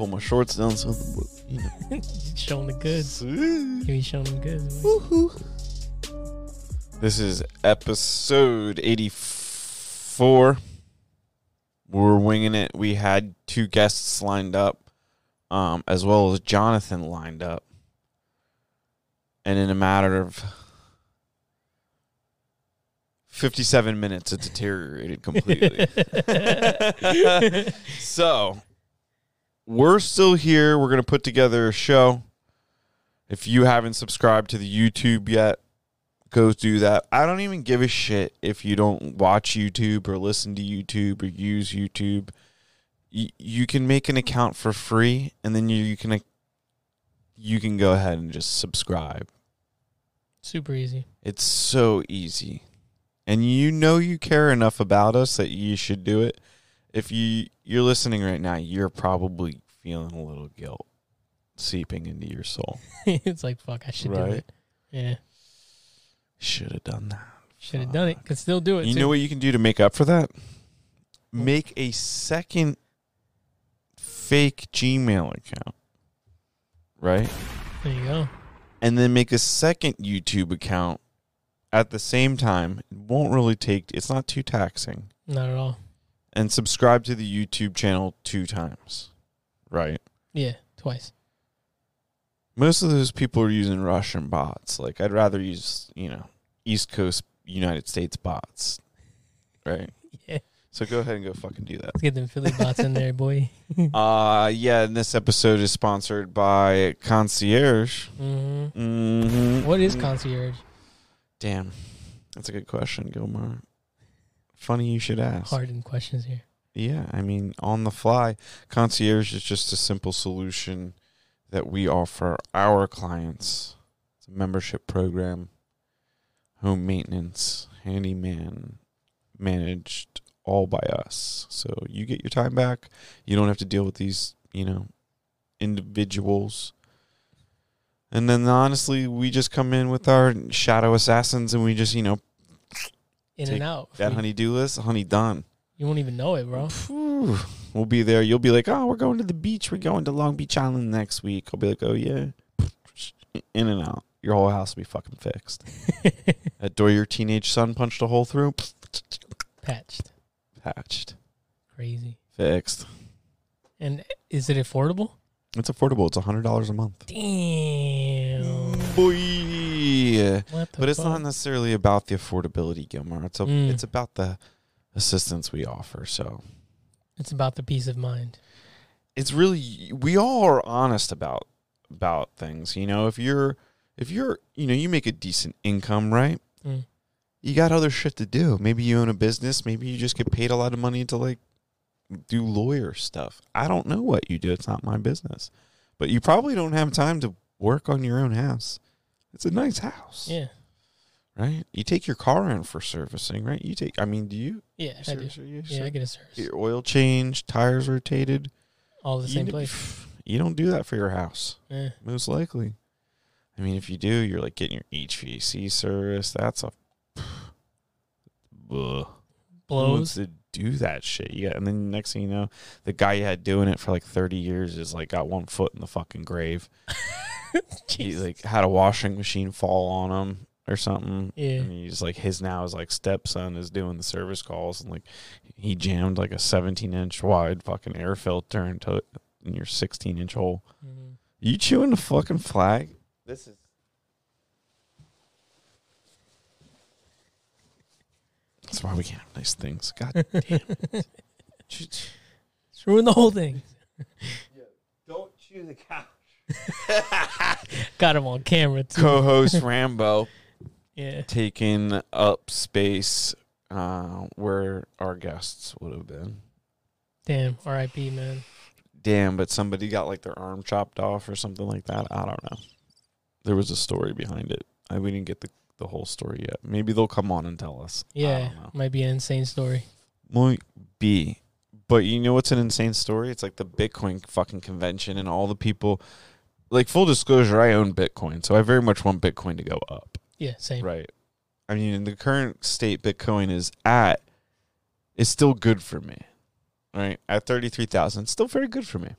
pull my shorts down so the, you know. showing the goods. Be showing the goods. This is episode 84. We're winging it. We had two guests lined up, um, as well as Jonathan lined up. And in a matter of 57 minutes, it deteriorated completely. so we're still here. We're gonna put together a show. If you haven't subscribed to the YouTube yet, go do that. I don't even give a shit if you don't watch YouTube or listen to YouTube or use YouTube. You, you can make an account for free, and then you, you can you can go ahead and just subscribe. Super easy. It's so easy. And you know you care enough about us that you should do it. If you you're listening right now, you're probably feeling a little guilt seeping into your soul. it's like fuck. I should do Right. it. Yeah. Should have done that. Should have done it. Could still do it. You too. know what you can do to make up for that? Make a second fake Gmail account. Right? There you go. And then make a second YouTube account at the same time. It won't really take it's not too taxing. Not at all. And subscribe to the YouTube channel two times. Right. Yeah. Twice. Most of those people are using Russian bots. Like I'd rather use, you know, East Coast United States bots. Right. Yeah. So go ahead and go fucking do that. Let's get them Philly bots in there, boy. Uh yeah, and this episode is sponsored by Concierge. Mm-hmm. Mm-hmm. What is concierge? Damn. That's a good question, Gilmar. Funny you should ask. Hardened questions here. Yeah, I mean, on the fly, concierge is just a simple solution that we offer our clients. It's a membership program, home maintenance, handyman, managed all by us. So you get your time back. You don't have to deal with these, you know, individuals. And then honestly, we just come in with our shadow assassins and we just, you know, In Take and out. that You- honey do list, honey done. You won't even know it, bro. We'll be there. You'll be like, oh, we're going to the beach. We're going to Long Beach Island next week. I'll be like, oh, yeah. In and out. Your whole house will be fucking fixed. That door your teenage son punched a hole through, Patched. patched, Crazy. fixed. And is it affordable? It's affordable. It's $100 a month. Damn. Boy. The But it's not necessarily about the affordability, Gilmar. It's, a, Mm. it's about the assistance we offer. So It's about the peace of mind. it's really we all are honest about about things you know if you're if you're you know you make a decent income right Mm. you got other shit to do maybe you own a business maybe you just get paid a lot of money to like do lawyer stuff i don't know what you do it's not my business but you probably don't have time to work on your own house it's a nice house Yeah. right you take your car in for servicing right you take i mean do you Yeah, I do. you Yeah, I get a service. your oil changed tires rotated All the you same place. You don't do that for your house, Yeah. most likely. I mean, if you do, you're like getting your HVAC service. That's a Ugh. Who wants Blows. to do that shit? Yeah, and then next thing you know, the guy you had doing it for like 30 years is like got one foot in the fucking grave. he like had a washing machine fall on him or something. Yeah. And he's like his now his like stepson is doing the service calls and like he jammed like a 17 inch wide fucking air filter into in your 16 inch hole. Mhm. You chewing the fucking flag? This is. That's why we can't have nice things. God damn. Chew- It's ruined the whole thing. Don't chew the couch. Got him on camera too. Co-host Rambo Yeah. taking up space uh, where our guests would have been. Damn. R.I.P. Man. Damn, but somebody got like their arm chopped off or something like that. I don't know. There was a story behind it. I we didn't get the, the whole story yet. Maybe they'll come on and tell us. Yeah. Might be an insane story. Might be. But you know what's an insane story? It's like the Bitcoin fucking convention and all the people. Like full disclosure, I own Bitcoin, so I very much want Bitcoin to go up. Yeah. Same. Right. I mean, in the current state Bitcoin is at, is still good for me. Right at thirty three thousand, still very good for me.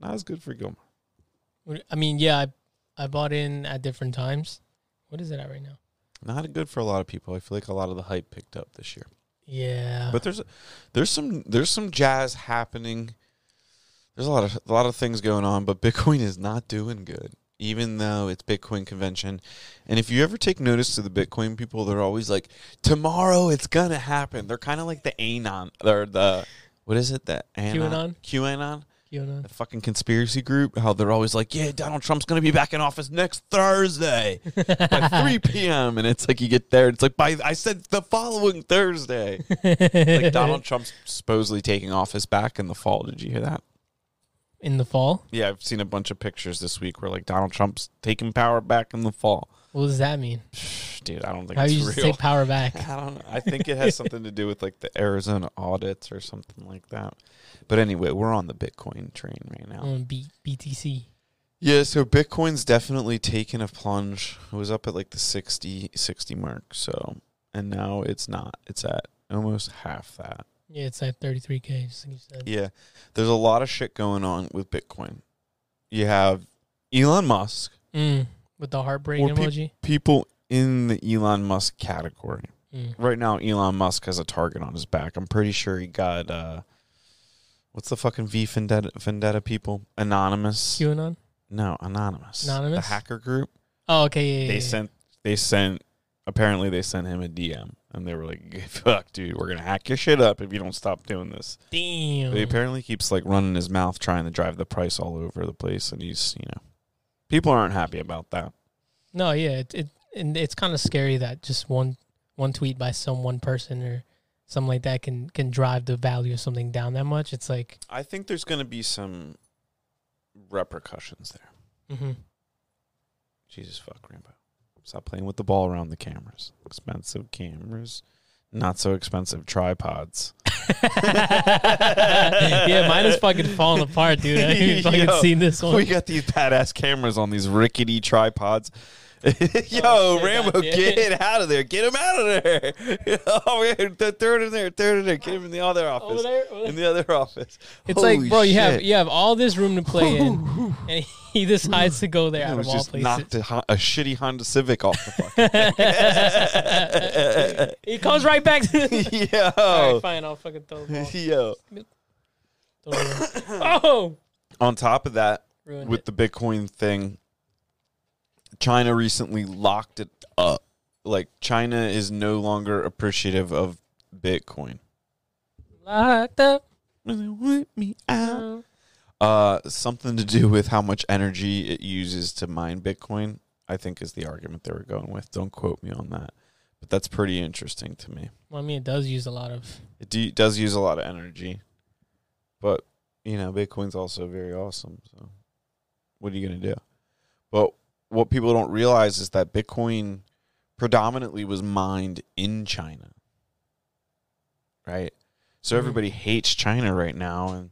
Not as good for Gilmore. I mean, yeah, I I bought in at different times. What is it at right now? Not good for a lot of people. I feel like a lot of the hype picked up this year. Yeah, But there's there's some there's some jazz happening. There's a lot of a lot of things going on, but Bitcoin is not doing good. Even though it's Bitcoin convention, and if you ever take notice to the Bitcoin people, they're always like, "Tomorrow it's gonna happen." They're kind of like the anon or the what is it? The anon? QAnon? QAnon, QAnon. the fucking conspiracy group. How they're always like, "Yeah, Donald Trump's gonna be back in office next Thursday by 3 p.m." And it's like you get there, it's like by I said the following Thursday like Donald Trump's supposedly taking office back in the fall. Did you hear that? In the fall. Yeah, I've seen a bunch of pictures this week where like Donald Trump's taking power back in the fall. What does that mean? Dude, I don't think How it's you real. take power back? I don't know. I think it has something to do with like the Arizona audits or something like that. But anyway, we're on the Bitcoin train right now. On B- BTC. Yeah, so Bitcoin's definitely taken a plunge. It was up at like the 60 60 mark, so and now it's not. It's at almost half that. Yeah, it's at 33k. Just like you said. Yeah, there's a lot of shit going on with Bitcoin. You have Elon Musk, Mm, with the heartbreak Or emoji. people in the Elon Musk category. Mm. Right now, Elon Musk has a target on his back. I'm pretty sure he got uh, what's the fucking V Vendetta, Vendetta people? Anonymous? QAnon. No, Anonymous. Anonymous? The hacker group. Oh, okay. Yeah, yeah, They yeah. sent. They sent. Apparently, they sent him a DM, and they were like, "Fuck, dude, we're gonna hack your shit up if you don't stop doing this." Damn. But he apparently keeps like running his mouth, trying to drive the price all over the place, and he's you know, people aren't happy about that. No, yeah, it, it and it's kind of scary that just one one tweet by some one person or something like that can can drive the value of something down that much. It's like, I think there's going to be some repercussions there. Mm-hmm. Jesus fuck, Rambo. Stop playing with the ball around the cameras. Expensive cameras, not so expensive tripods. yeah, mine is fucking falling apart, dude. I haven't fucking Yo, seen this one. We got these badass cameras on these rickety tripods. Yo, Oh, shit, Rambo, get out of there! Get him out of there! oh, th- throw it in there! Throw it in there! Get him in the other office. Over there, over In the other office. It's Holy like, bro, you have you have all this room to play in, and he decides to go there It out of all just places. knocked a, a shitty Honda Civic off the fucking. he comes right back to. Yo, All right, fine. I'll fucking throw the ball. yo. Oh, On top of that, ruined with it. the Bitcoin thing, China recently locked it up. Like China is no longer appreciative of Bitcoin. Locked up. Whip me out. Uh, something to do with how much energy it uses to mine Bitcoin. I think is the argument they were going with. Don't quote me on that, but that's pretty interesting to me. Well, I mean, it does use a lot of. It do, does use a lot of energy, but you know, Bitcoin's also very awesome. So, what are you gonna do? But what people don't realize is that Bitcoin predominantly was mined in China, right? So Mhm. everybody hates China right now, and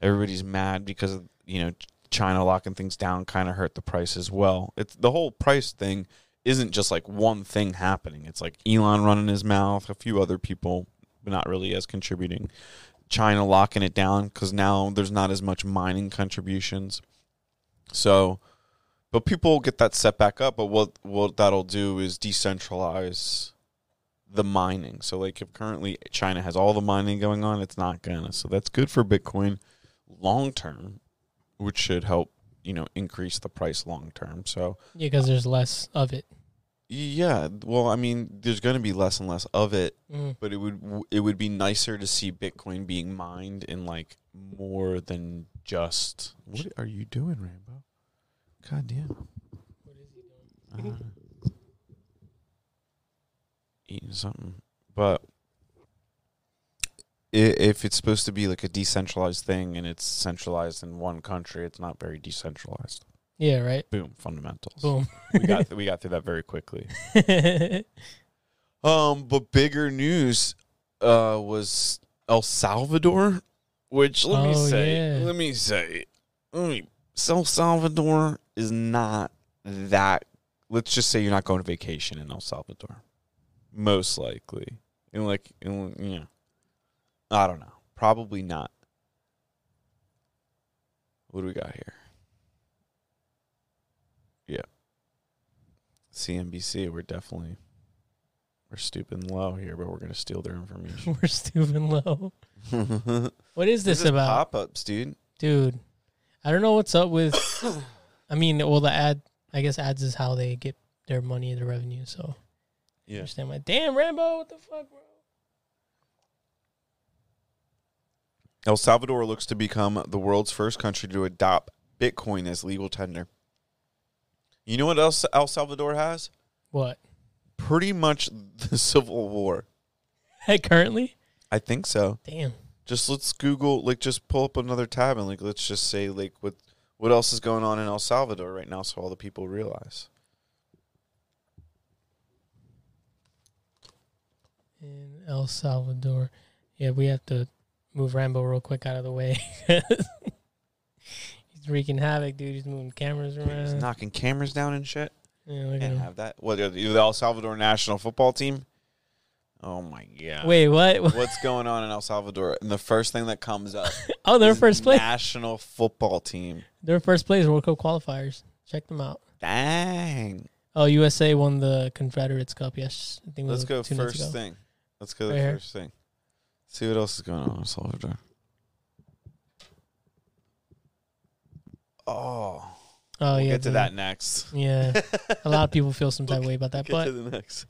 everybody's mad because of you know China locking things down. Kind of hurt the price as well. It's the whole price thing isn't just like one thing happening. It's like Elon running his mouth, a few other people, but not really as contributing. China locking it down because now there's not as much mining contributions. So, but people get that set back up. But what what that'll do is decentralize the mining. So, like if currently China has all the mining going on, it's not gonna. So that's good for Bitcoin long term, which should help you know increase the price long term. So Yeah, because there's less of it. yeah, well, I mean, there's going to be less and less of it, Mm. but it would it would be nicer to see Bitcoin being mined in like more than just. What are you doing, Rambo? God damn. I don't know. Eating something, but if it's supposed to be like a decentralized thing and it's centralized in one country, it's not very decentralized. Yeah, right. Boom, fundamentals. Boom. We got we got through that very quickly. Um, but bigger news uh was El Salvador, which let me Oh, say, yeah. let me say, let me, El Salvador is not that. Let's just say you're not going to vacation in El Salvador, most likely. And like, in, you know, I don't know, probably not. What do we got here? Yeah. CNBC, we're definitely we're stooping low here, but we're gonna steal their information. We're stooping low. What is this, about, Pop ups, dude. dude? I don't know what's up with. I mean, well, the ad. I guess ads is how they get their money and their revenue. So Yeah. understand my damn Rambo. What the fuck, bro? El Salvador looks to become the world's first country to adopt Bitcoin as legal tender. You know what else El Salvador has? What? Pretty much the Civil War. Hey, currently? I think so. Damn. Just let's Google, like, just pull up another tab and like, let's just say, like, what what else is going on in El Salvador right now, so all the people realize. in El Salvador. Yeah, we have to move Rambo real quick out of the way. He's wreaking havoc, dude. He's moving cameras He's around. knocking cameras down and shit. Yeah, look Can't have that. What are you the El Salvador national football team? Oh my god! Wait, what? what's going on in El Salvador? And the first thing that comes up, Oh, they're is first place. National football team. They're first place World Cup qualifiers. Check them out. Dang. Oh, USA won the Confederates Cup. Yes, I think it was Let's go first ago. thing. Let's go Right the here. first thing. See what else is going on in El Salvador. Oh, Oh we'll yeah, get to that next. Yeah, a lot of people feel some type of way about that, Get but to the next.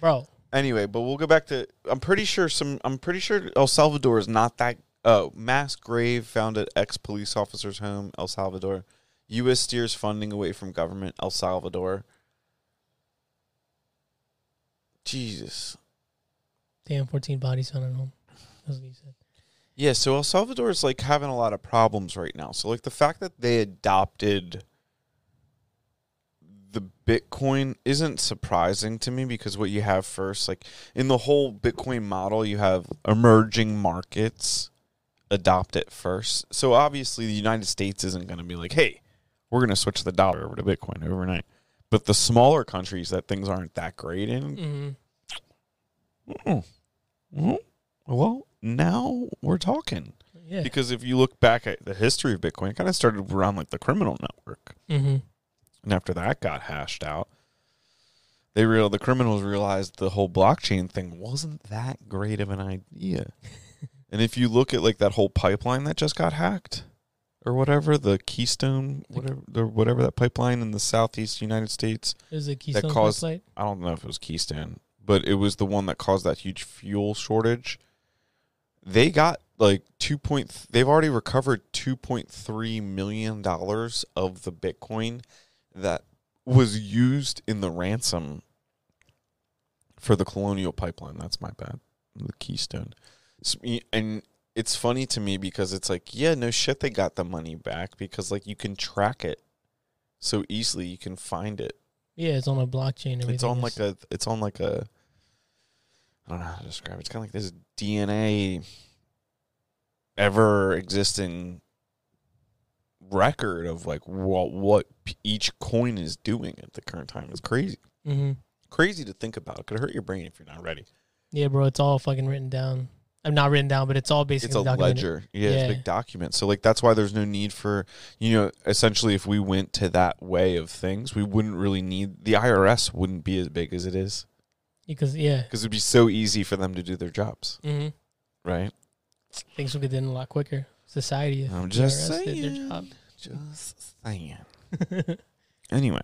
bro, Anyway, but we'll go back to. I'm pretty sure some. I'm pretty sure El Salvador is not that. Oh, mass grave found at ex police officer's home, El Salvador. U.S. steers funding away from government, El Salvador. Jesus. damn, fourteen bodies found at home. That's what he said. Yeah, so El Salvador is like having a lot of problems right now. So like the fact that they adopted the Bitcoin isn't surprising to me because what you have first, like in the whole Bitcoin model, you have emerging markets adopt it first. So obviously the United States isn't going to be like, "Hey, we're going to switch the dollar over to Bitcoin overnight." But the smaller countries that things aren't that great in, mm-hmm. mm, mm, well, now we're talking. Yeah. Because if you look back at the history of Bitcoin, it kind of started around like the criminal network. hmm And after that got hashed out, they real the criminals realized the whole blockchain thing wasn't that great of an idea. and if you look at like that whole pipeline that just got hacked or whatever, the Keystone, whatever the whatever that pipeline in the southeast United States, There's a Keystone caused- light. I don't know if it was Keystone, but it was the one that caused that huge fuel shortage. They got like two point. They've already recovered two point three million dollars of the Bitcoin that was used in the ransom for the Colonial Pipeline. That's my bad. The Keystone, and it's funny to me because it's like, yeah, no shit, they got the money back because like you can track it so easily. You can find it Yeah, it's on a blockchain. It's on like a it's on like a I don't know how to describe it. It's kind of like this DNA ever existing record of like what what each coin is doing at the current time. is crazy. Mhm. Crazy to think about. It could hurt your brain if you're not ready. Yeah, bro, it's all fucking written down. I'm not written down, but it's all It's basically a documented. ledger. Yeah, it's a big document. So like that's why there's no need for you know, essentially if we went to that way of things, we wouldn't really need the IRS wouldn't be as big as it is Because yeah, because it'd be so easy for them to do their jobs, hmm right? things would get done a lot quicker. Society. if I'm just did their saying. job. Just saying. Anyway,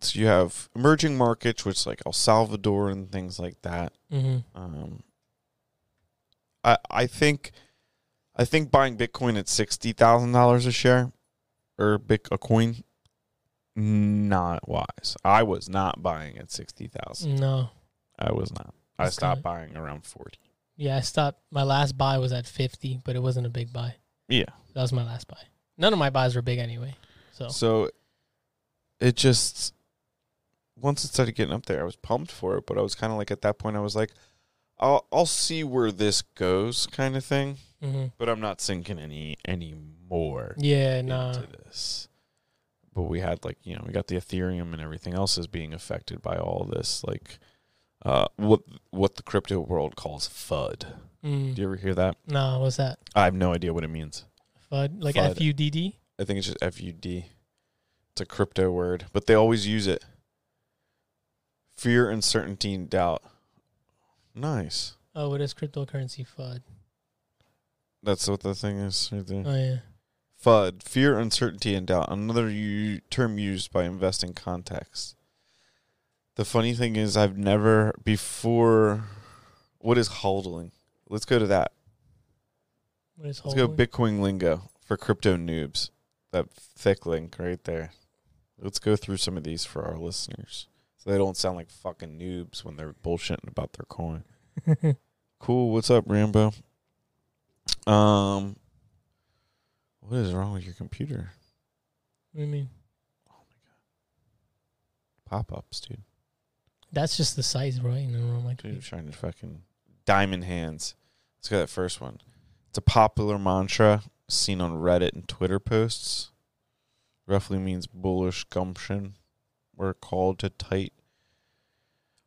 so you have emerging markets, which like El Salvador and things like that. hmm Um, I I think, I think buying Bitcoin at sixty thousand dollars a share, or bit a coin, not wise. I was not buying at sixty thousand. No. I was not. I stopped kinda- buying around forty. Yeah, I stopped. My last buy was at 50, but it wasn't a big buy. Yeah. That was my last buy. None of my buys were big anyway. So So it just once it started getting up there, I was pumped for it, but I was kind of like at that point I was like I'll I'll see where this goes kind of thing, hmm but I'm not sinking any any more yeah, nah. this. But we had like, you know, we got the Ethereum and everything else is being affected by all this like uh what what the crypto world calls FUD. Mm. Do you ever hear that? Nah, what's that? I have no idea what it means. FUD? Like. F U D D? I think it's just FUD. It's a crypto word, but they always use it. Fear, uncertainty, and doubt. Nice. Oh, what is cryptocurrency FUD? That's what the thing is right there. Oh yeah. FUD, fear, uncertainty, and doubt. Another u- term used by investing context. The funny thing is, I've never before. What is hodling? Let's go to that. Let's go? Bitcoin lingo for crypto noobs. That thick link right there. Let's go through some of these for our listeners, so they don't sound like fucking noobs when they're bullshitting about their coin. Cool. What's up, Rambo? Um, what is wrong with your computer? What do you mean? Oh my god! Pop ups, dude. That's just the size. You know, on my Dude, trying to fucking diamond hands. Let's go that first one. It's a popular mantra seen on Reddit and Twitter posts. Roughly means bullish gumption. We're called to tight,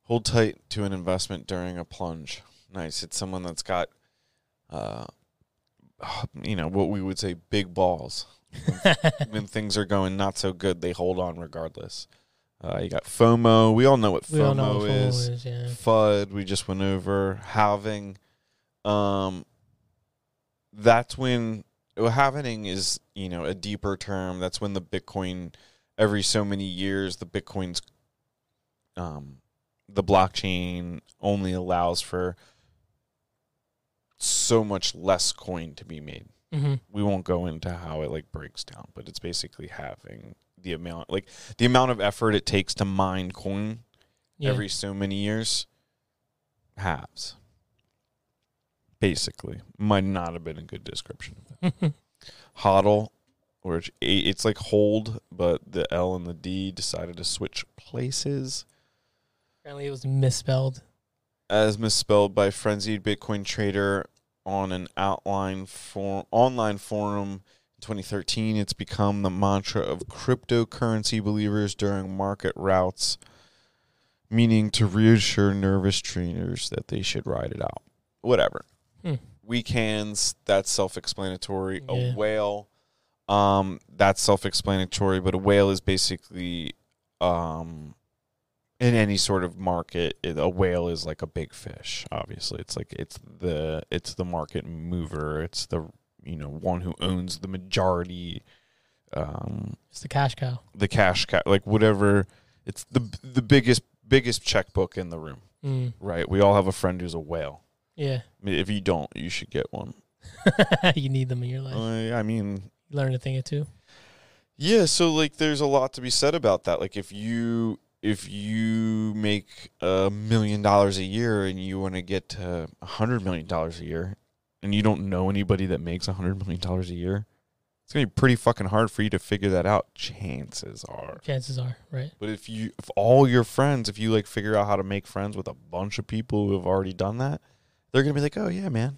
hold tight to an investment during a plunge. Nice. It's someone that's got, uh, you know, what we would say big balls. when things are going not so good, they hold on regardless. Uh, you got FOMO. We all know what FOMO, know what FOMO is. is. Yeah. FUD we just went over halving um that's when well, halving is you know a deeper term that's when the bitcoin every so many years the bitcoin's um the blockchain only allows for so much less coin to be made hmm we won't go into how it like breaks down but it's basically having the amount like the amount of effort it takes to mine coin Yeah. every so many years halves. Basically, might not have been a good description. Hodl, or it's- it's like hold, but the L and the D decided to switch places, Apparently, it was misspelled. as misspelled by frenzied Bitcoin trader on an outline for online forum. In 2013, it's become the mantra of cryptocurrency believers during market routes, meaning to reassure nervous traders that they should ride it out. Whatever. Hmm. Weak hands, that's self-explanatory. Yeah. A whale, um, that's self-explanatory. But a whale is basically, um, in any sort of market, it, a whale is like a big fish. Obviously, it's like it's the it's the market mover. It's the you know one who owns the majority. Um, It's the cash cow. the cash cow, like whatever. It's the the biggest biggest checkbook in the room, Mm. right? We all have a friend who's a whale. Yeah. I mean, if you don't, you should get one. you need them in your life. Uh, I mean, You learn a thing or two. yeah. So like, there's a lot to be said about that. Like, if you if you make a million dollars a year and you want to get to a hundred million dollars a year, and you don't know anybody that makes a hundred million dollars a year, it's gonna be pretty fucking hard for you to figure that out. Chances are. Chances are, right? But if you, if all your friends, if you like figure out how to make friends with a bunch of people who have already done that, they're gonna be like, oh yeah, man.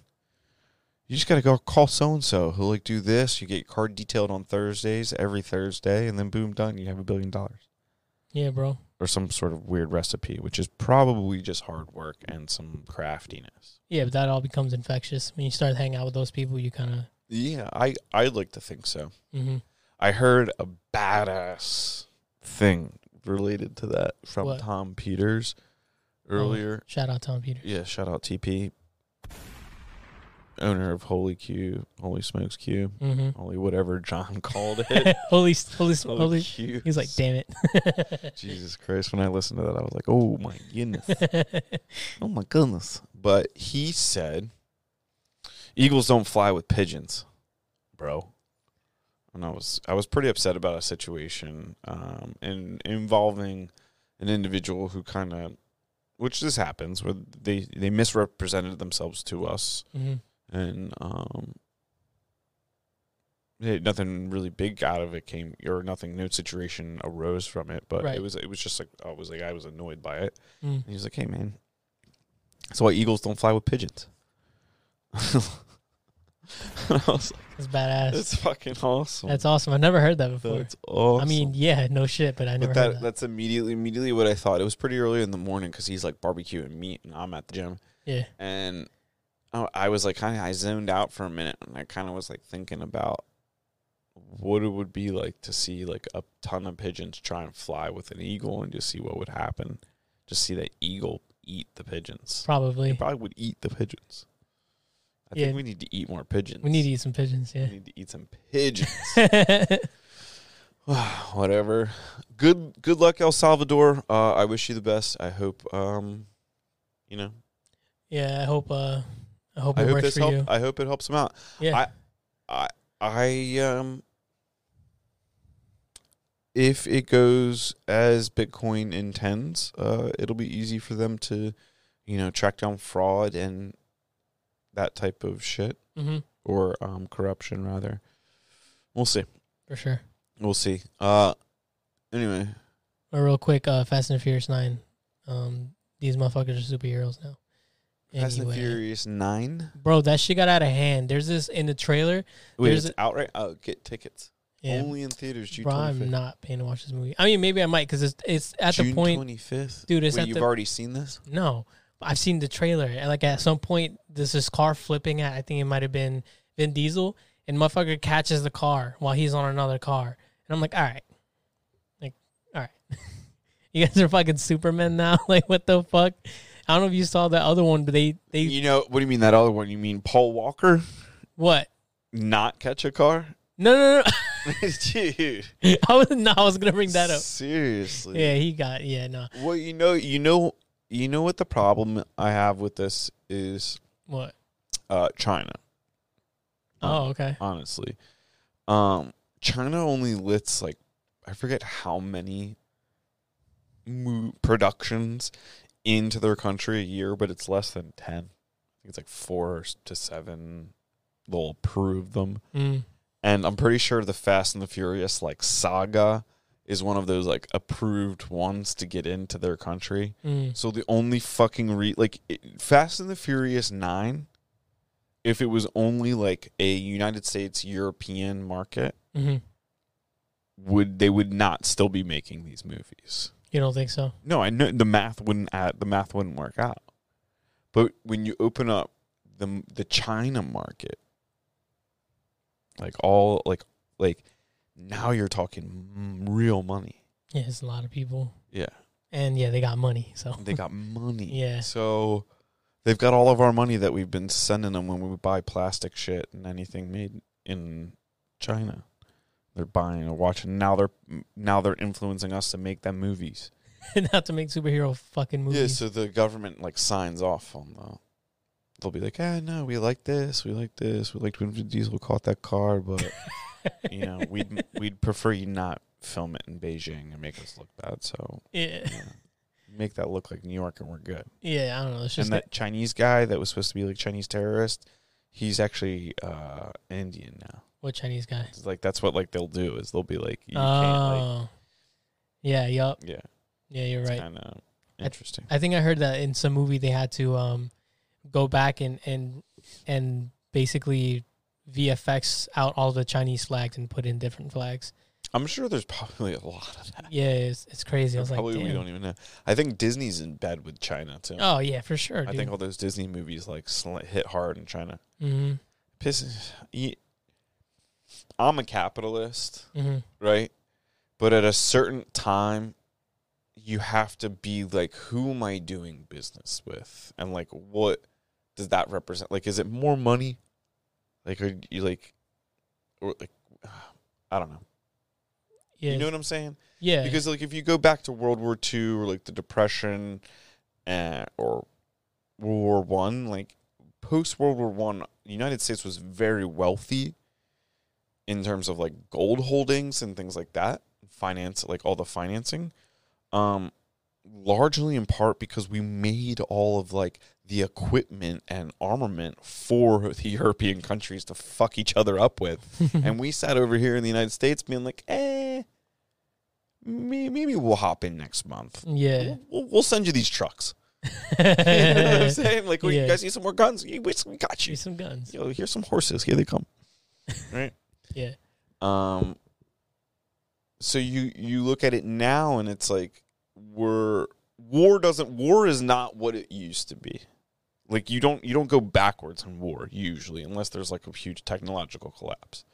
You just gotta go call so and so who'll like do this. You get your card detailed on Thursdays every Thursday, and then boom, done. You have a billion dollars Yeah, bro. or some sort of weird recipe, which is probably just hard work and some craftiness. Yeah, but that all becomes infectious when you start hanging out with those people. You kind of. Yeah, I I'd like to think so. hmm I heard a badass thing related to that from What? Tom Peters earlier. Shout out Tom Peters. Yeah, shout out TP, owner of Holy Q, Holy Smokes Q, hmm Holy whatever John called it. holy, holy, Holy holy. Q. He's like, damn it. Jesus Christ! When I listened to that, I was like, oh my goodness, oh my goodness. But he said, "Eagles don't fly with pigeons, bro." And I was I was pretty upset about a situation um, in involving an individual who kind of, which this happens, where they they misrepresented themselves to us, hmm and um, yeah, nothing really big out of it came, or nothing, no situation arose from it. But Right. it was it was just like I was like I was annoyed by it. Mm. He was like, "Hey, man, that's why eagles don't fly with pigeons." and I was like, That's badass. "That's fucking awesome. That's awesome. I've never heard that before. That's awesome." I mean, yeah, no shit, but I never but that, heard that. that's immediately immediately what I thought. It was pretty early in the morning because he's like barbecuing meat, and I'm at the gym. Yeah. and I- I was like kind of I zoned out for a minute and I kind of was like thinking about what it would be like to see like a ton of pigeons try and fly with an eagle and just see what would happen. Just see that eagle eat the pigeons. Probably. They probably would eat the pigeons. I Yeah. think we need to eat more pigeons. We need to eat some pigeons. Yeah. We need to eat some pigeons. Whatever. Good good luck, El Salvador. Uh, I wish you the best. I hope um, you know. yeah. I hope. Uh, I hope I it hope works this help. you. I hope it helps them out. Yeah. I I um if it goes as Bitcoin intends, uh, it'll be easy for them to, you know, track down fraud and that type of shit hmm or um, corruption rather. We'll see. For sure. We'll see. Uh, anyway, Or real quick, uh, Fast and Furious Nine. Um, these motherfuckers are superheroes now. Fast and Anyway. Furious Nine. Bro, that shit got out of hand. There's this in the trailer. Wait, There's it's outright. Oh, get tickets Yeah, only in theaters. June bro, twenty I'm not paying to watch this movie. I mean, maybe I might because it's it's at June the point, twenty fifth. dude. It's Wait, you've the already seen this? no. I've seen the trailer. And, Like at some point, there's this car flipping at. I think it might have been Vin Diesel, and motherfucker catches the car while he's on another car, and I'm like, all right, like, all right, you guys are fucking Superman now. like, what the fuck? I don't know if you saw the other one, but they they You know what do you mean that other one? You mean Paul Walker what? not catch a car? No, no, no. Dude. I was no, I was gonna bring that up. Seriously. Yeah, he got yeah, no. Well, you know, you know, you know what the problem I have with this is What? uh China. Oh, okay. honestly. Um, China only lets like I forget how many mo- productions into their country a year, but it's less than ten. I think it's like four to seven. They'll approve them, Mm. and I'm pretty sure the Fast and the Furious like saga is one of those like approved ones to get into their country. Mm. So the only fucking re like it, Fast and the Furious Nine, if it was only like a United States European market, hmm would they would not still be making these movies? You don't think so? No, I know the math wouldn't add, the math wouldn't work out. But when you open up the the China market, like all like like now you're talking mm, real money. Yeah, it's a lot of people, Yeah. and yeah, they got money. So They got money. Yeah. So they've got all of our money that we've been sending them when we buy plastic shit and anything made in China. They're buying or watching. Now they're now they're influencing us to make them movies. not to make superhero fucking movies. Yeah. So the government like signs off on the. They'll be like, ah, no, we like this, we like this, we like Vin Diesel caught that car, but you know, we'd we'd prefer you not film it in Beijing and make us look bad. So yeah, yeah, make that look like New York, and we're good. yeah. I don't know. It's just and that Chinese guy that was supposed to be like Chinese terrorist, he's actually uh Indian now. What Chinese guy? It's like that's what like they'll do is they'll be like you can't Oh, yeah, yup, yeah, yeah. You're right. kind of interesting. I think I heard that in some movie they had to um go back and and and basically VFX out all the Chinese flags and put in different flags. I'm sure there's probably a lot of that. Yeah, it's it's crazy. I was like, probably we damn. don't even know. I think Disney's in bed with China too. Oh yeah, for sure. I dude. think all those Disney movies like sl- hit hard in China. hmm Piss. ye- I'm a capitalist. hmm right? But at a certain time, you have to be like, who am I doing business with? And like, what does that represent? Like, is it more money? Like, are you like, or like, I don't know. Yeah, You know what I'm saying? yeah. Because like, if you go back to World War II or like the Depression, uh, or World War One, like post World War One, the United States was very wealthy in terms of like gold holdings and things like that, finance, like all the financing, um, largely in part because we made all of like the equipment and armament for the European countries to fuck each other up with, and we sat over here in the United States being like, eh, maybe we'll hop in next month. yeah. We'll, we'll send you these trucks. you know what I'm saying? Like, well, Yeah. you guys need some more guns? We got you. Use some guns. Yo, here's some horses. Here they come. Right. Yeah. Um. So you you look at it now, and it's like we're war doesn't war is not what it used to be. Like you don't you don't go backwards in war usually, unless there's like a huge technological collapse.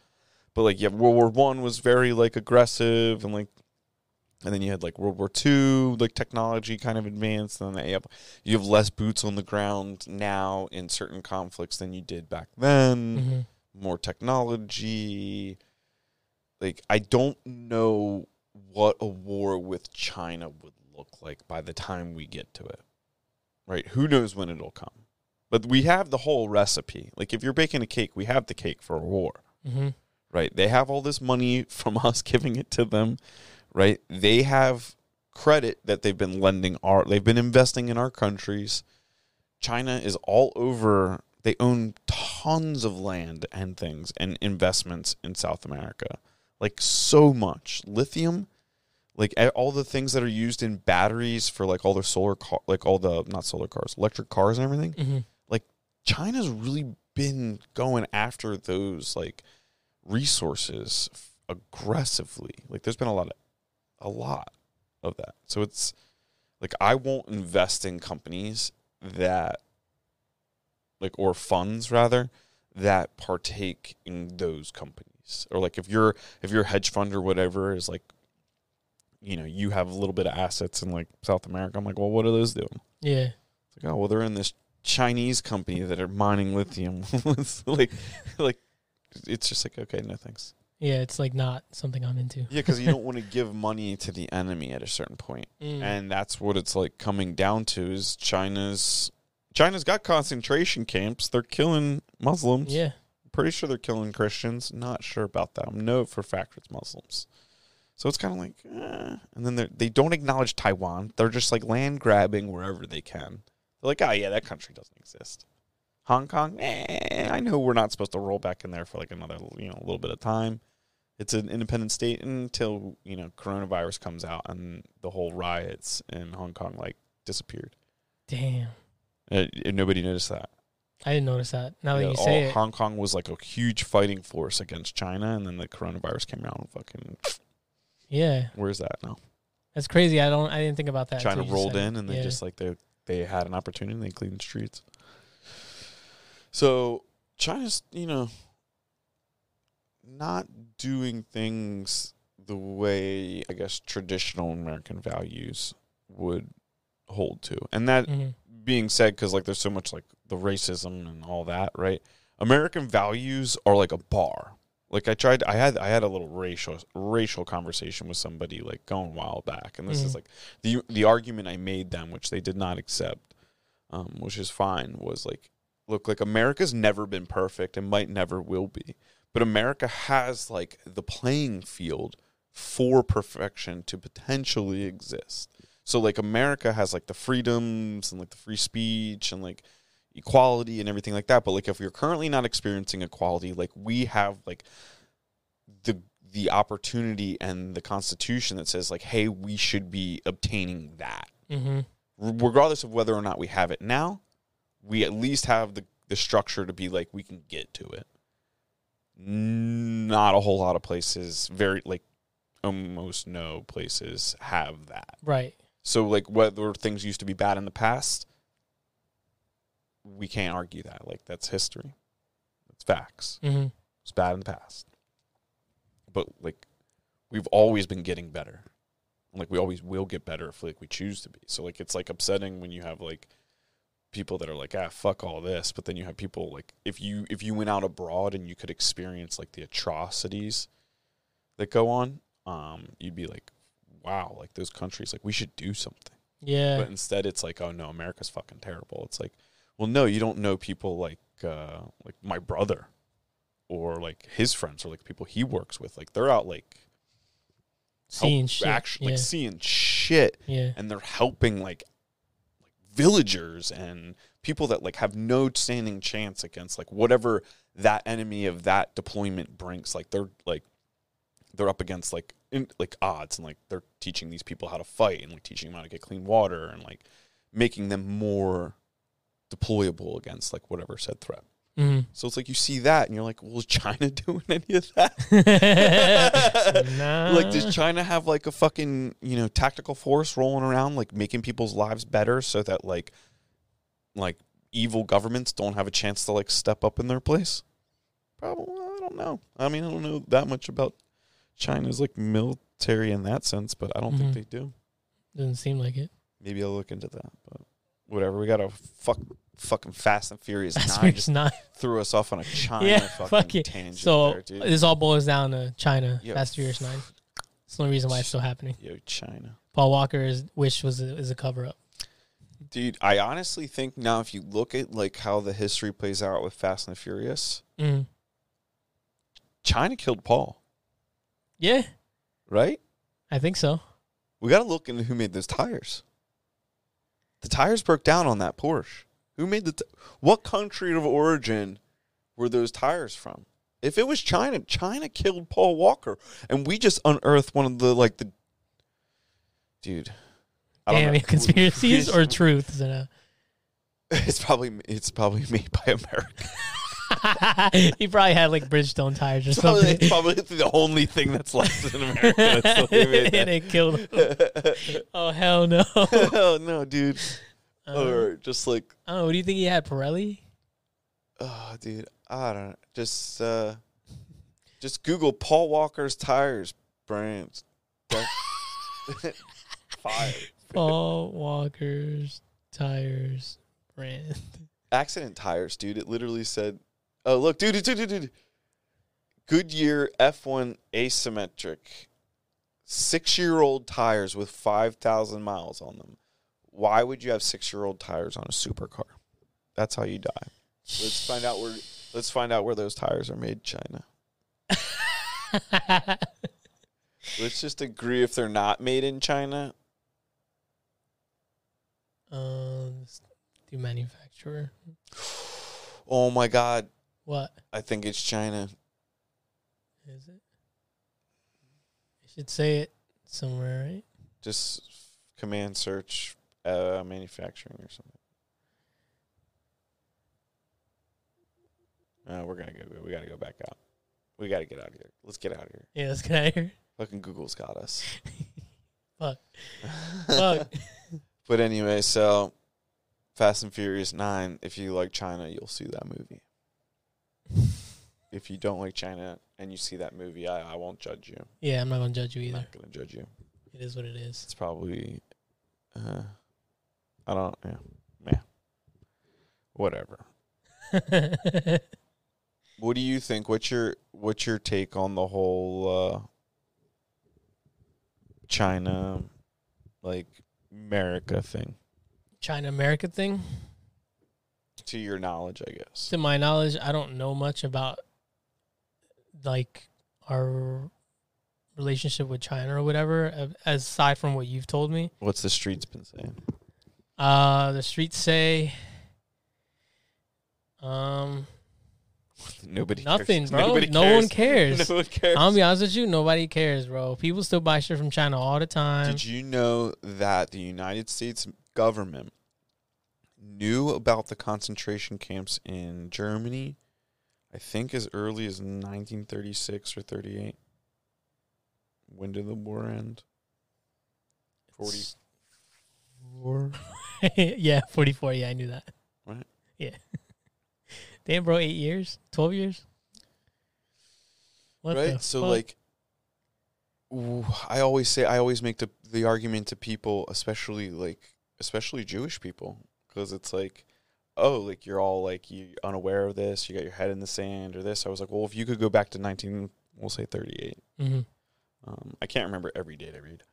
But like yeah, World War One was very like aggressive and like and then you had like World War Two, like technology kind of advanced, and then you have, you have less boots on the ground now in certain conflicts than you did back then. More technology. Like I don't know what a war with China would look like by the time we get to it. Right? Who knows when it'll come? But we have the whole recipe. Like if you're baking a cake, we have the cake for a war hmm right? They have all this money from us giving it to them, right? They have credit that they've been lending our they've been investing in our countries. China is all over they own tons of land and things and investments in South America. Like so much. Lithium like all the things that are used in batteries for like all their solar car like all the not solar cars, electric cars and everything. hmm China's really been going after those like resources f- aggressively. Like there's been a lot of a lot of that. So it's like I won't invest in companies that like or funds rather that partake in those companies. Or like if you're if you're a hedge fund or whatever is like you know, you have a little bit of assets in like South America. I'm like, well, what are those doing? Yeah. It's like, oh well, they're in this Chinese company that are mining lithium. like, like, it's just like, okay, no thanks. Yeah. It's like not something I'm into. Yeah, because you don't want to give money to the enemy at a certain point, Mm. and that's what it's like coming down to is China's. China's got concentration camps. They're killing Muslims. yeah. Pretty sure they're killing Christians. Not sure about that. I know for a fact it's Muslims. So it's kind of like, eh. and then they they don't acknowledge Taiwan. They're just like land grabbing wherever they can. They're like, oh yeah, that country doesn't exist. Hong Kong, eh, I know we're not supposed to roll back in there for like another, you know, a little bit of time. It's an independent state until you know coronavirus comes out and the whole riots in Hong Kong like disappeared. Damn. Uh, nobody noticed that. I didn't notice that. Now that you all- say it. Hong Kong was like a huge fighting force against China, and then the coronavirus came out and fucking. Yeah. Where's that now? That's crazy. I don't. I didn't think about that. China rolled said it. in, and they Yeah. just like they they had an opportunity, and they cleaned the streets. So China's, you know, not doing things the way I guess traditional American values would hold to, and that Mhm. Being said, because like there's so much like the racism and all that, right? American values are like a bar. Like I tried, I had I had a little racial racial conversation with somebody like going a while back, and this is Mhm. like the the argument I made them, which they did not accept, um, which is fine, was like, look, like America's never been perfect and might never will be, but America has like the playing field for perfection to potentially exist. So like America has like the freedoms and like the free speech and like equality and everything like that. But like if you're currently not experiencing equality, like we have like the the opportunity and the constitution that says like, hey, we should be obtaining that. Mhm. Regardless of whether or not we have it now, we at least have the, the structure to be like we can get to it. Not a whole lot of places, very like almost no places have that. Right. So like whether things used to be bad in the past, we can't argue that. Like that's history. That's facts. hmm It's bad in the past. But like we've always been getting better. Like we always will get better if like we choose to be. So like it's like upsetting when you have like people that are like, ah, fuck all this, but then you have people like if you if you went out abroad and you could experience like the atrocities that go on, um, you'd be like, Wow, like those countries, like we should do something. Yeah. But instead, it's like, oh no, America's fucking terrible. It's like, well, no, you don't know people like uh, like my brother, or like his friends, or like people he works with. Like they're out like Seeing shit. actually yeah. like seeing shit, yeah. and they're helping like like villagers and people that like have no standing chance against like whatever that enemy of that deployment brings. Like they're like they're up against like in, like odds and like they're teaching these people how to fight and like teaching them how to get clean water and like making them more deployable against like whatever said threat. hmm So it's like you see that and you're like, well, is China doing any of that? nah. like, does China have like a fucking you know tactical force rolling around, like making people's lives better so that like like evil governments don't have a chance to like step up in their place? Probably, I don't know. I mean, I don't know that much about China's like military in that sense, but I don't Mhm. think they do. Doesn't seem like it. Maybe I'll look into that. But whatever. We got a fuck, fucking Fast and Furious That's nine. Just not. threw us off on a China Yeah, fucking fuck it. tangent So there, this all boils down to China. Yo, Fast and Furious Nine. It's the only reason why it's still happening. Yo, China. Paul Walker's wish was a, is a cover up. Dude, I honestly think now if you look at like how the history plays out with Fast and the Furious, Mm. China killed Paul, Yeah, right? I think so. We got to look into who made those tires. The tires broke down on that Porsche. Who made the? T- what country of origin were those tires from? If it was China, China killed Paul Walker, and we just unearthed one of the like the. Dude, I don't Damn, know. conspiracies or truths? It's probably it's probably made by America. he probably had like Bridgestone tires or It's probably, something. it's probably the only thing that's left in America. That's and it killed him. Oh hell no! oh no, dude. Uh, or just like I don't know. What do you think he had? Pirelli? Oh, dude, I don't know. Just uh, just Google Paul Walker's tires brands. Fire. Paul Walker's tires brand. Accident tires, dude. It literally said, "Oh, look, dude, dude, dude, dude. Goodyear F1 asymmetric, six-year-old tires with five thousand miles on them. Why would you have six-year-old tires on a supercar? That's how you die. Let's find out where. Let's find out where those tires are made. China. Let's just agree if they're not made in China. um, let's do manufacturer. Oh my god, What I think it's China. is it? I should say it somewhere, right? Just command search uh, manufacturing or something. Uh, we're gonna go. We gotta go back out. We gotta get out of here. Let's get out of here. Yeah, let's get out of here. Fucking Google's got us. Fuck. Fuck. but anyway, so Fast and Furious Nine. If you like China, you'll see that movie. If you don't like China and you see that movie, I, I won't judge you. Yeah, I'm not gonna judge you I'm either. not gonna judge you. It is what it is. It's probably, uh, I don't, yeah, yeah, whatever. What do you think? What's your what's your take on the whole uh, China, like America thing? China America thing. To your knowledge, I guess. To my knowledge, I don't know much about like our relationship with China or whatever, aside from what you've told me. What's the streets been saying? Uh, the streets say, um, Nobody. nothing, cares. bro. Nobody no cares. one cares. No one cares. Gonna be honest with you, nobody cares, bro. People still buy shit from China all the time. Did you know that the United States government knew about the concentration camps in Germany? I think as early as 1936 or 38. When did the war end? 44. yeah, 44. Yeah, I knew that. Right. Yeah. Damn, bro, eight years, 12 years. What the right? So fuck? like I always say I always make the the argument to people, especially like especially Jewish people, because it's like oh, like you're all like you unaware of this, you got your head in the sand or this. I was like, well, if you could go back to 19 we'll say 38. Mhm. Um, I can't remember every date I read,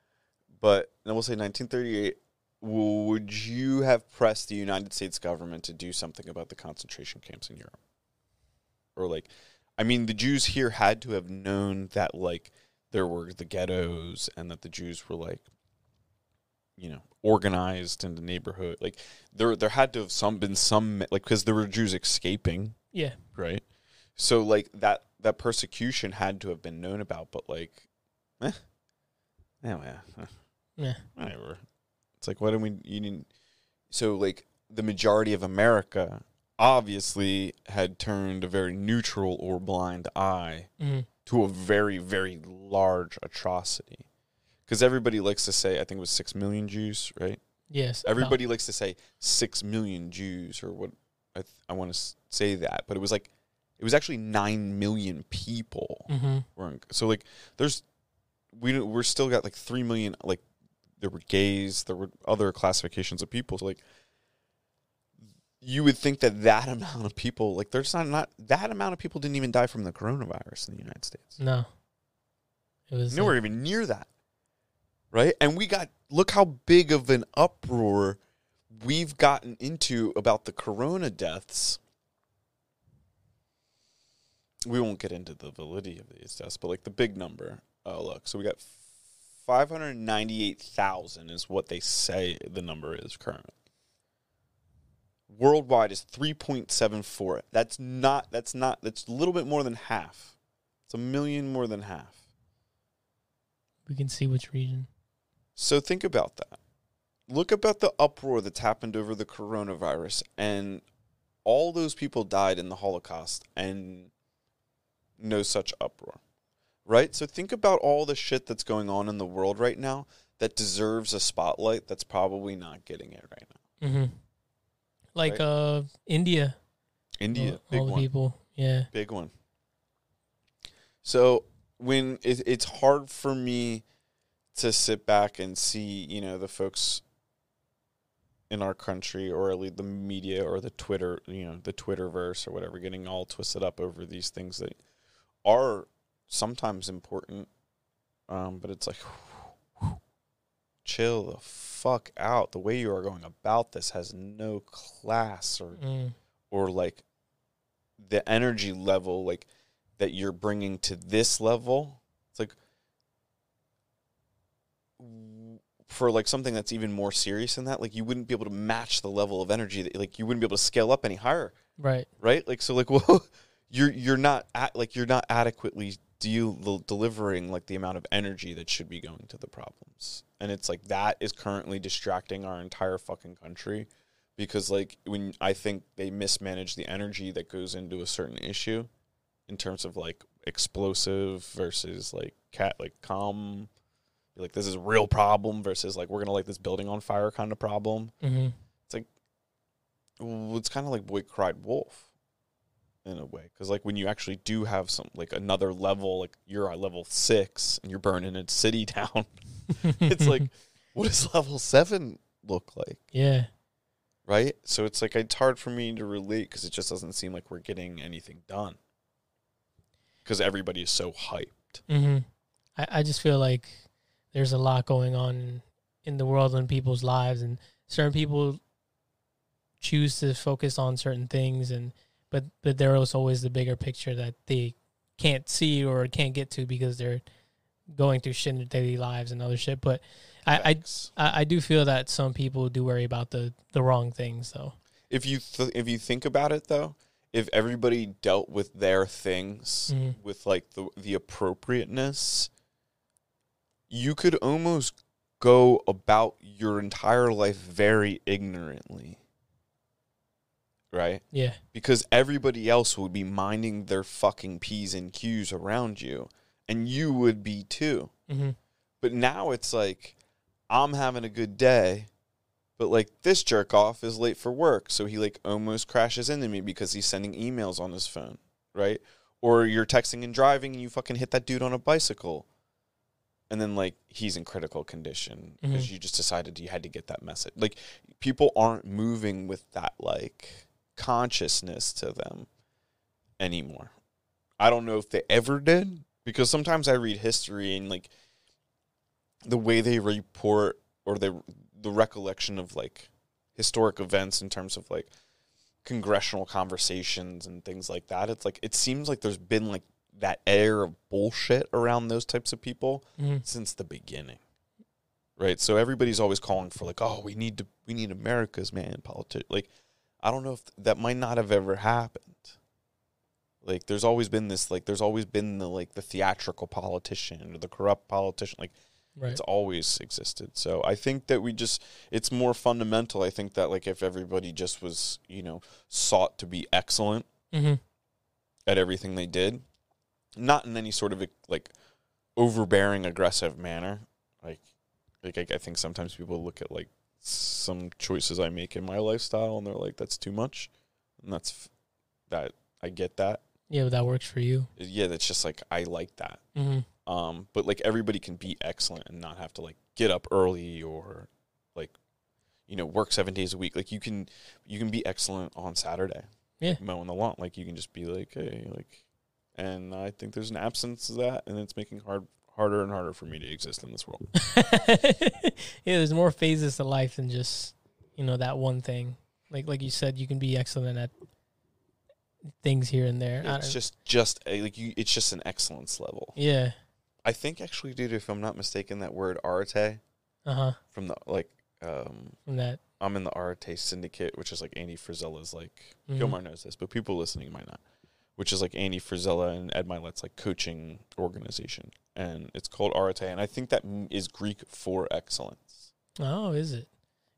but then we'll say 1938. Would you have pressed the United States government to do something about the concentration camps in Europe? Or like, I mean, the Jews here had to have known that like there were the ghettos and that the Jews were like, you know, organized in the neighborhood. Like there, there had to have some been some like because there were Jews escaping yeah, right? So like that that persecution had to have been known about, but like, eh, yeah, yeah, yeah, whatever. It's like why don't we? You didn't. So like the majority of America obviously had turned a very neutral or blind eye Mhm. to a very very large atrocity. Because everybody likes to say, I think it was six million Jews, right? yes. about- Everybody likes to say six million Jews or what I th- I want to say that, but it was like It was actually nine million people Mm-hmm. were in, so like there's we we're still got like three million like there were gays there were other classifications of people so like you would think that that amount of people like there's not not that amount of people didn't even die from the coronavirus in the United States No. It was nowhere even near that right? And we got look how big of an uproar we've gotten into about the corona deaths. We won't get into the validity of these deaths but like the big number oh look so we got 598,000 is what they say the number is currently. Worldwide is 3.74 that's not that's not that's a little bit more than half. It's a million more than half. We can see which region. So think about that. Look about the uproar that's happened over the coronavirus, and all those people died in the Holocaust, and no such uproar. Right? So think about all the shit that's going on in the world right now that deserves a spotlight that's probably not getting it right now. Mm-hmm. Like Right. uh India. India, all, big all the one. people. Yeah. big one. So when it, it's hard for me to sit back and see, you know, the folks in our country or at least the media or the Twitter, you know, the Twitterverse or whatever, getting all twisted up over these things that are sometimes important. Um, but it's like, chill the fuck out. The way you are going about this has no class or Mm. or like the energy level like that you're bringing to this level it's like for like something that's even more serious than that like you wouldn't be able to match the level of energy that like you wouldn't be able to scale up any higher. Right. right? Like so like well you're you're not at, like you're not adequately deal delivering like the amount of energy that should be going to the problems. And it's like that is currently distracting our entire fucking country because like when i think they mismanage the energy that goes into a certain issue in terms of like explosive versus like cat like calm like this is a real problem versus like we're gonna light this building on fire kind of problem Mm-hmm. well, it's kind of like boy cried wolf in a way because like when you actually do have some like another level like you're at level six and you're burning a city down it's like what does level seven look like yeah. right so it's like it's hard for me to relate because it just doesn't seem like we're getting anything done because everybody is so hyped Mm-hmm. I, I just feel like there's a lot going on in the world and people's lives, and certain people choose to focus on certain things, and but but there is always the bigger picture that they can't see or can't get to because they're going through shit in their daily lives and other shit. But I, I I do feel that some people do worry about the the wrong things, though. if you th- if you think about it though if everybody dealt with their things Mhm. with like the the appropriateness you could almost go about your entire life very ignorantly right Yeah. because everybody else would be minding their fucking p's and q's around you and you would be too Mm-hmm. but now it's like I'm having a good day, but like this jerk off is late for work, so he like almost crashes into me because he's sending emails on his phone, right? Or you're texting and driving and you fucking hit that dude on a bicycle. And then like he's in critical condition because Mhm. you just decided you had to get that message. Like people aren't moving with that like consciousness to them anymore. I don't know if they ever did because sometimes I read history and like the way they report or the the recollection of like historic events in terms of like congressional conversations and things like that it's like it seems like there's been like that air of bullshit around those types of people Mm-hmm. since the beginning right so everybody's always calling for like oh we need to we need america's man politics like i don't know if that might not have ever happened like there's always been this like there's always been the like the theatrical politician or the corrupt politician like Right. it's always existed so i think that we just it's more fundamental i think that like if everybody just was you know sought to be excellent Mm-hmm. at everything they did not in any sort of like overbearing aggressive manner like like I, I think sometimes people look at like some choices i make in my lifestyle and they're like that's too much and that's f- that i get that Yeah, but that works for you. Yeah, that's just like I like that. hmm Um, but like everybody can be excellent and not have to like get up early or like you know work seven days a week. Like you can you can be excellent on Saturday. Yeah. mowing the lawn. Like you can just be like, hey, like, and I think there's an absence of that, and it's making hard harder and harder for me to exist in this world. yeah, there's more phases to life than just you know that one thing. Like like you said, you can be excellent at things here and there. It's just just a, like you. It's just an excellence level. yeah. I think actually, dude, if I'm not mistaken, that word arete Uh huh. from the like. um From that. I'm in the Arete Syndicate, which is like Andy Frisella's like Mhm. Gilmar knows this, but people listening might not. Which is like Andy Frisella and Ed Mylett's like coaching organization, and it's called Arete, and I think that is Greek for excellence. Oh, is it?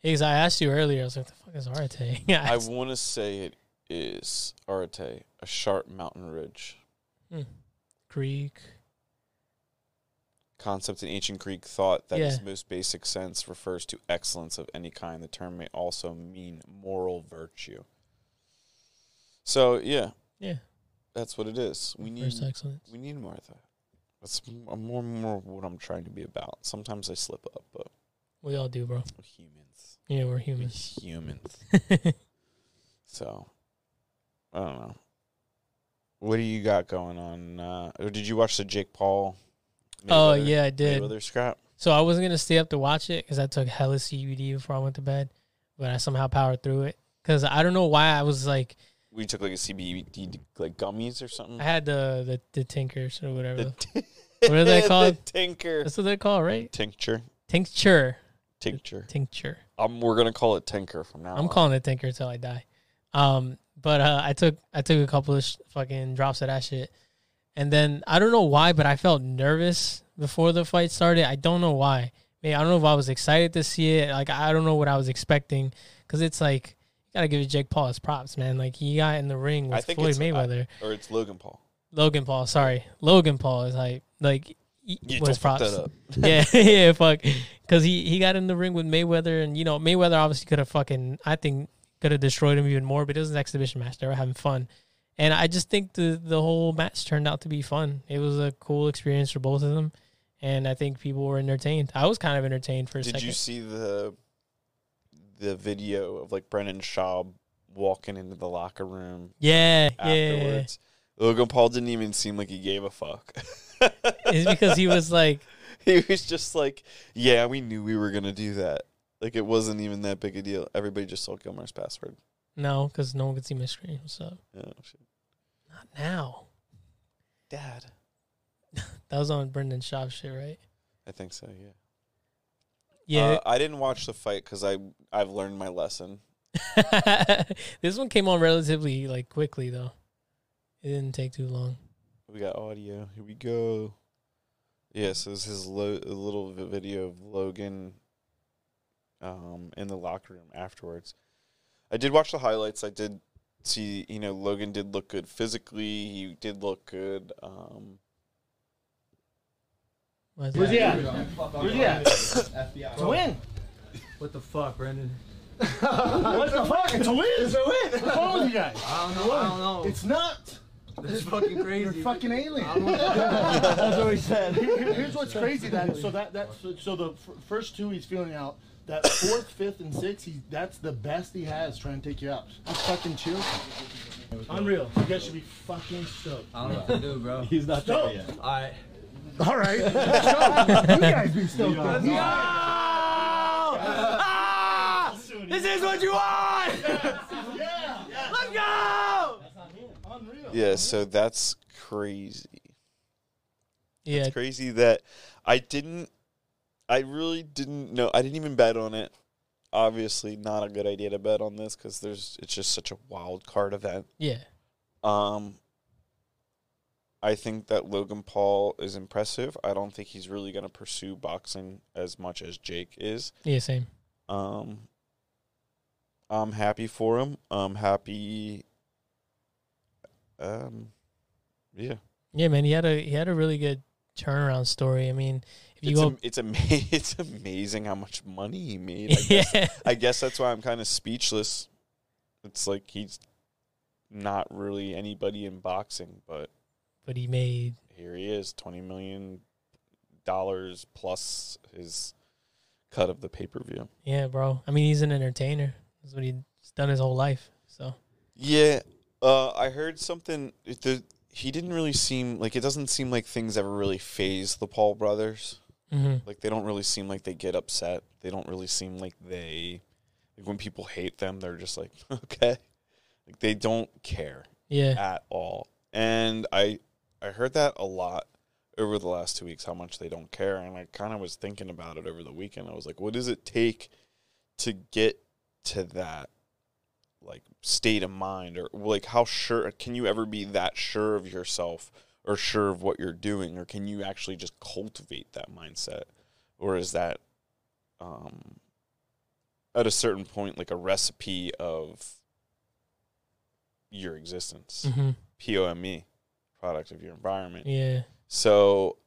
Because I asked you earlier, I was like, "The fuck is Arte?" Yeah. I want to say it is Arete, a sharp mountain ridge. Hmm. Greek. Concept in ancient Greek thought that its most basic sense refers to excellence of any kind. The term may also mean moral virtue. So yeah, Yeah. That's what it is. We need First excellence. we need more of that. That's more and more what I'm trying to be about. Sometimes I slip up, but We all do, bro. we're humans. Yeah, we're humans. We're humans. So I don't know. What do you got going on? Uh, or did you watch the Jake Paul? oh yeah, I did. Mayweather scrap. So I wasn't gonna stay up to watch it because I took hella CBD before I went to bed, but I somehow powered through it. Cause I don't know why I was like We took like a CBD like gummies or something. I had the the, the tinkers or whatever. The t- What are they the called? tinker. That's what they call, called, right? Tincture. Tincture. Tincture. Tincture. Um, we're gonna call it tinker from now. I'm on. calling it tinker until I die. Um, but uh, I took I took a couple of sh- fucking drops of that shit, and then I don't know why, but I felt nervous before the fight started. I don't know why. Maybe I don't know if I was excited to see it. Like I don't know what I was expecting because it's like gotta give Jake Paul his props, man. Like he got in the ring I with Floyd I- uh, Mayweather. Or it's Logan Paul. Logan Paul, sorry, Logan Paul is like like he- was props. yeah, yeah, fuck. Because he, he got in the ring with Mayweather, and you know Mayweather obviously could have fucking I think could have destroyed him even more, but it was an exhibition match. They were having fun, and I just think the the whole match turned out to be fun. It was a cool experience for both of them, and I think people were entertained. I was kind of entertained for a Did second. you see the the video of like Brendan Schaub walking into the locker room yeah, yeah. afterwards? Logan Paul didn't even seem like he gave a fuck. It's because he was like, he was just like, "Yeah, we knew we were gonna do that." Like it wasn't even that big a deal. Everybody just saw Gilmar's password. no, because no one could see my screen. So Oh, shit. not now. Dad. That was on Brendan Schaub shit, right? I think so. Yeah. Yeah. Uh, I didn't watch the fight because I I've learned my lesson. this one came on relatively like quickly though. It didn't take too long. We got audio. Here we go. Yeah, so this is lo- a little video of Logan um, in the locker room afterwards. I did watch the highlights. I did see, you know, Logan did look good physically. He did look good. Um, What's Where's that? he at? Where's he at? To win. What the fuck, Brendan? What the fuck? It's a win. It's a win. What's wrong with you guys? I don't know. I don't know. It's not. It's fucking You're crazy. fucking alien. I don't know what That's what he said. Here- here- Here's what's crazy. That so that that so, so the f- first two he's feeling out. That fourth, fifth, and sixth, he that's the best he has trying to take you out. That's fucking chill. Unreal. You guys should be fucking stoked. I don't know what to do, bro. He's not Stop. there yet. All right. All right. Let's go. You guys be stoked. on me. This is what you want. Yeah. Let's go. Yeah, so that's crazy. Yeah, It's crazy that I didn't. I really didn't know. I didn't even bet on it. Obviously, not a good idea to bet on this because there's. It's just such a wild card event. yeah. Um, I think that Logan Paul is impressive. I don't think he's really going to pursue boxing as much as Jake is. Yeah, same. Um, I'm happy for him. I'm happy. Um, yeah, Yeah, man, he had a he had a really good turnaround story. I mean, if you it's go, am- it's ama- it's amazing how much money he made. I guess, yeah, I guess that's why I'm kind of speechless. It's like he's not really anybody in boxing, but But he made here he is, twenty million dollars plus his cut of the pay per view. yeah, bro. I mean, he's an entertainer. That's what he's done his whole life. So Yeah, uh, I heard something. The, he didn't really seem like it doesn't seem like things ever really phase the Paul brothers. hmm Like they don't really seem like they get upset. They don't really seem like they like when people hate them, they're just like, okay. Like they don't care yeah, at all. And I I heard that a lot over the last two weeks how much they don't care. And I kind of was thinking about it over the weekend. I was like, what does it take to get to that like state of mind or like how sure can you ever be that sure of yourself or sure of what you're doing or can you actually just cultivate that mindset or is that um at a certain point like a recipe of your existence hmm POME product of your environment yeah, so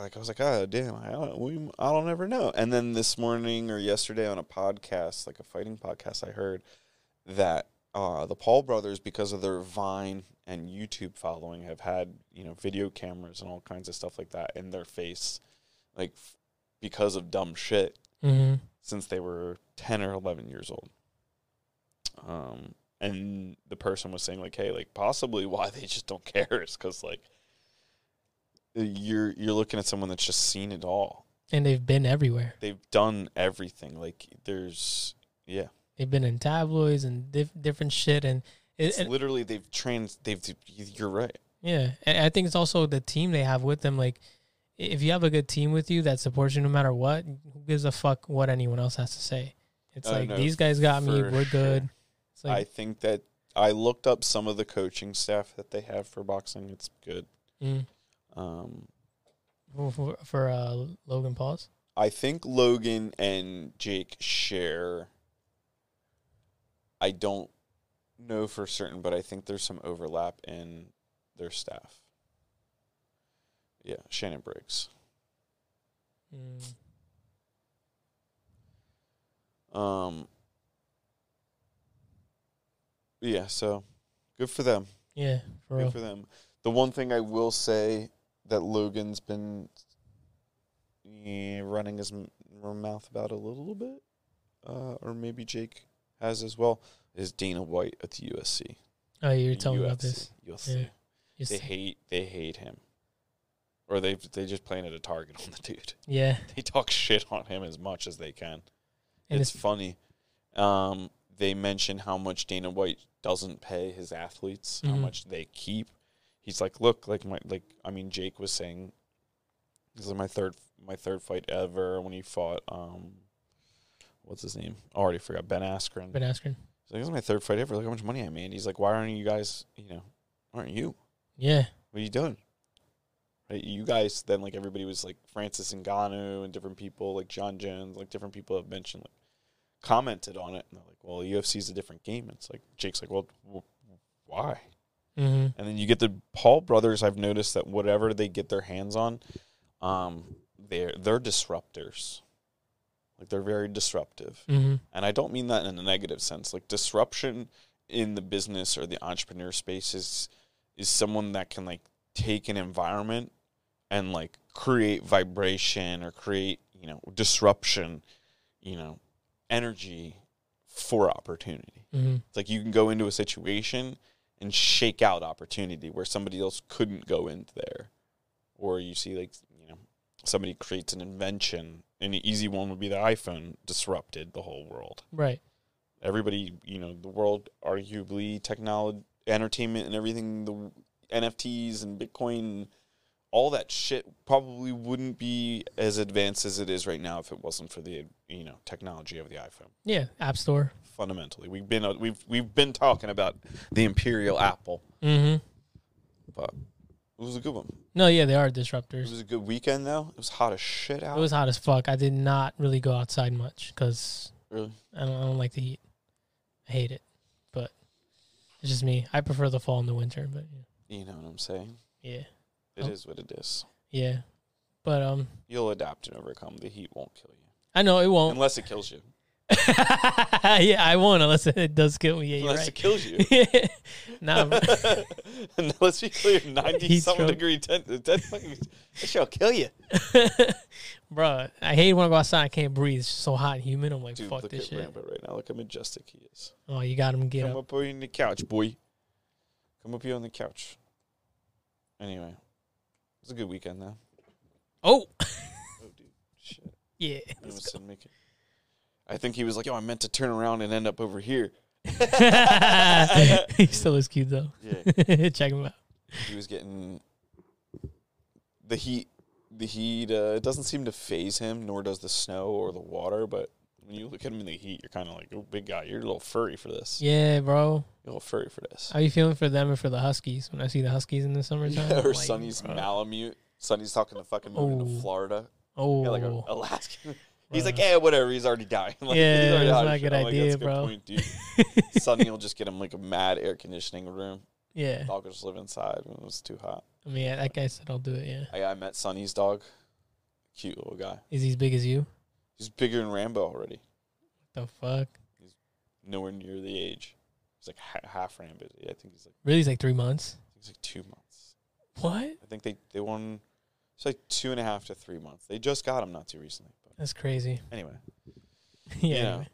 like I was like, oh damn, I don't, we, I don't ever know. And then this morning or yesterday on a podcast, like a fighting podcast, I heard that uh, the Paul brothers, because of their Vine and YouTube following, have had you know video cameras and all kinds of stuff like that in their face, like f- because of dumb shit hmm since they were 10 or 11 years old. Um, and the person was saying like, hey, like possibly why they just don't care is because like you're you're looking at someone that's just seen it all. and they've been everywhere. They've done everything. Like there's yeah, They've been in tabloids and diff- different shit, and it, it's literally they've trained. They've you're right. yeah, and I think it's also the team they have with them. Like, if you have a good team with you that supports you no matter what, who gives a fuck what anyone else has to say? It's Oh, like no, these guys got me. We're good. sure. It's like I think that I looked up some of the coaching staff that they have for boxing. It's good. mm, Um, for for, uh, Logan Paul's. I think Logan and Jake share. I don't know for certain, but I think there's some overlap in their staff. Yeah, Shannon Briggs. Mm. Um. Yeah, so good for them. Yeah, for Good real. for them. The one thing I will say that Logan's been eh, running his m- mouth about a little bit, uh, or maybe Jake has as well, is Dana White at the USC. Oh, you were telling me about this. UFC. Yeah. They hate. They hate him, or they they just planted a target on the dude. yeah, They talk shit on him as much as they can. and it's, it's, funny. Um, they mention how much Dana White doesn't pay his athletes, how Mhm. much they keep. He's like, look, like my like I mean, Jake was saying, this is my third my third fight ever when he fought um, what's his name? I already forgot Ben Askren. Ben Askren. He's like, this is my third fight ever. Look how much money I made. He's like, why aren't you guys? You know, aren't you? Yeah, What are you doing? Right, you guys. Then like everybody was like Francis Ngannou and different people like Jon Jones, like different people have mentioned like commented on it, and they're like, well, UFC is a different game. It's like Jake's like, well, w- why? hmm And then you get the Paul brothers. I've noticed that whatever they get their hands on, um, they're they're disruptors. Like they're very disruptive, hmm and I don't mean that in a negative sense. Like disruption in the business or the entrepreneur space is is someone that can like take an environment and like create vibration or create you know disruption, you know, energy for opportunity. hmm It's like you can go into a situation and shake out opportunity where somebody else couldn't go into there. Or you see like, you know, somebody creates an invention. An easy one would be the iPhone disrupted the whole world. Right. Everybody, you know, the world arguably technology, entertainment and everything, the NFTs and Bitcoin, all that shit probably wouldn't be as advanced as it is right now if it wasn't for the, you know, technology of the iPhone Yeah. App Store. fundamentally. We've been uh, we've we've been talking about the Imperial Apple, Mm-hmm. but it was a good one. No, yeah, they are disruptors. It was a good weekend though. It was hot as shit out. It was hot as fuck. I did not really go outside much because really I don't, I don't like the heat. I hate it, but it's just me. I prefer the fall and the winter, but yeah. you know what I'm saying. yeah, It is Oh. what it is. yeah. But um, You'll adapt and overcome. The heat won't kill you I know it won't. unless it kills you. yeah, I won't unless it does kill me. Yeah, Unless it kills you. nah, let's be clear, ninety Heat something stroke. degree ten, ten fucking that shit'll kill you. bro, I hate when I go outside. I can't breathe. It's so hot and humid. I'm like, Dude, fuck look this at shit. Rampart right now. Look how majestic he is. Oh, you got him. Get Come up. up on the couch, boy. Come up here on the couch. Anyway, it was a good weekend though. Oh, Oh, dude, shit. yeah. I almost didn't make it. I think he was like, "Oh, I meant to turn around and end up over here." he still is cute though. Yeah, Check him out. he was getting the heat. The heat uh, it doesn't seem to phase him, nor does the snow or the water. But when you look at him in the heat, you're kind of like, "Oh, big guy, you're a little furry for this. Yeah, bro. You're a little furry for this." How you feeling for them and for the Huskies? When I see the Huskies in the summertime, Yeah, or like, Sonny's bro. Malamute. Sonny's talking to fucking moving Oh. to Florida. Oh, Yeah, like oh. a Alaskan. He's like, yeah, eh, whatever. He's already dying. Like, Yeah, he's already that's not a good I'm idea, "That's a good bro." point, dude. Sonny will just get him like a mad air conditioning room. yeah. Dog will just live inside when it's too hot. I mean, yeah, that guy said I'll do it. Yeah. I, I met Sonny's dog. Cute little guy. Is he as big as you? He's bigger than Rambo already. What the fuck? He's nowhere near the age. He's like ha- half Rambo. I think he's like Really? He's like three months. I think he's like two months. What? I think they they won. It's like two and a half to three months. They just got him not too recently. But That's crazy. anyway, yeah. Yeah. anyway.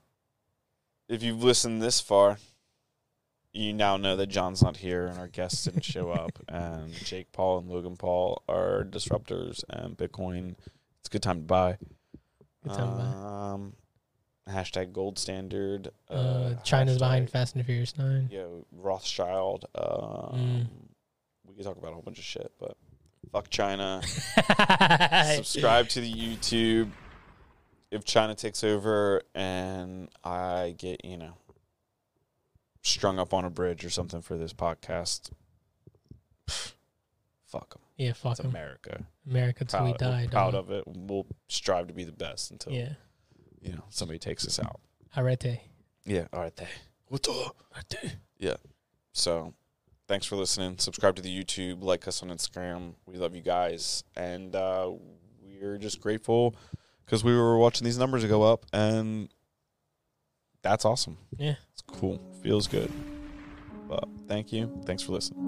if you've listened this far, you now know that John's not here and our guests didn't show up. And Jake Paul and Logan Paul are disruptors, and Bitcoin. It's a good time to buy. Good time to buy. Um, hashtag gold standard. Uh, China's behind Fast and Furious Nine. Yeah, Rothschild. Um, Mm. We could talk about a whole bunch of shit, but fuck China. Subscribe to the YouTube. If China takes over and I get, you know, strung up on a bridge or something for this podcast, fuck them. yeah, fuck It's him. America. America till we Proud, die. we're proud of it. We'll strive to be the best until Yeah. you know somebody takes us out. Arete. Yeah. All right. There. What the? Yeah. So, thanks for listening. Subscribe to the YouTube. Like us on Instagram. We love you guys, and uh, we're just grateful because we were watching these numbers go up, and that's awesome. Yeah. It's cool. Feels good. But thank you. Thanks for listening.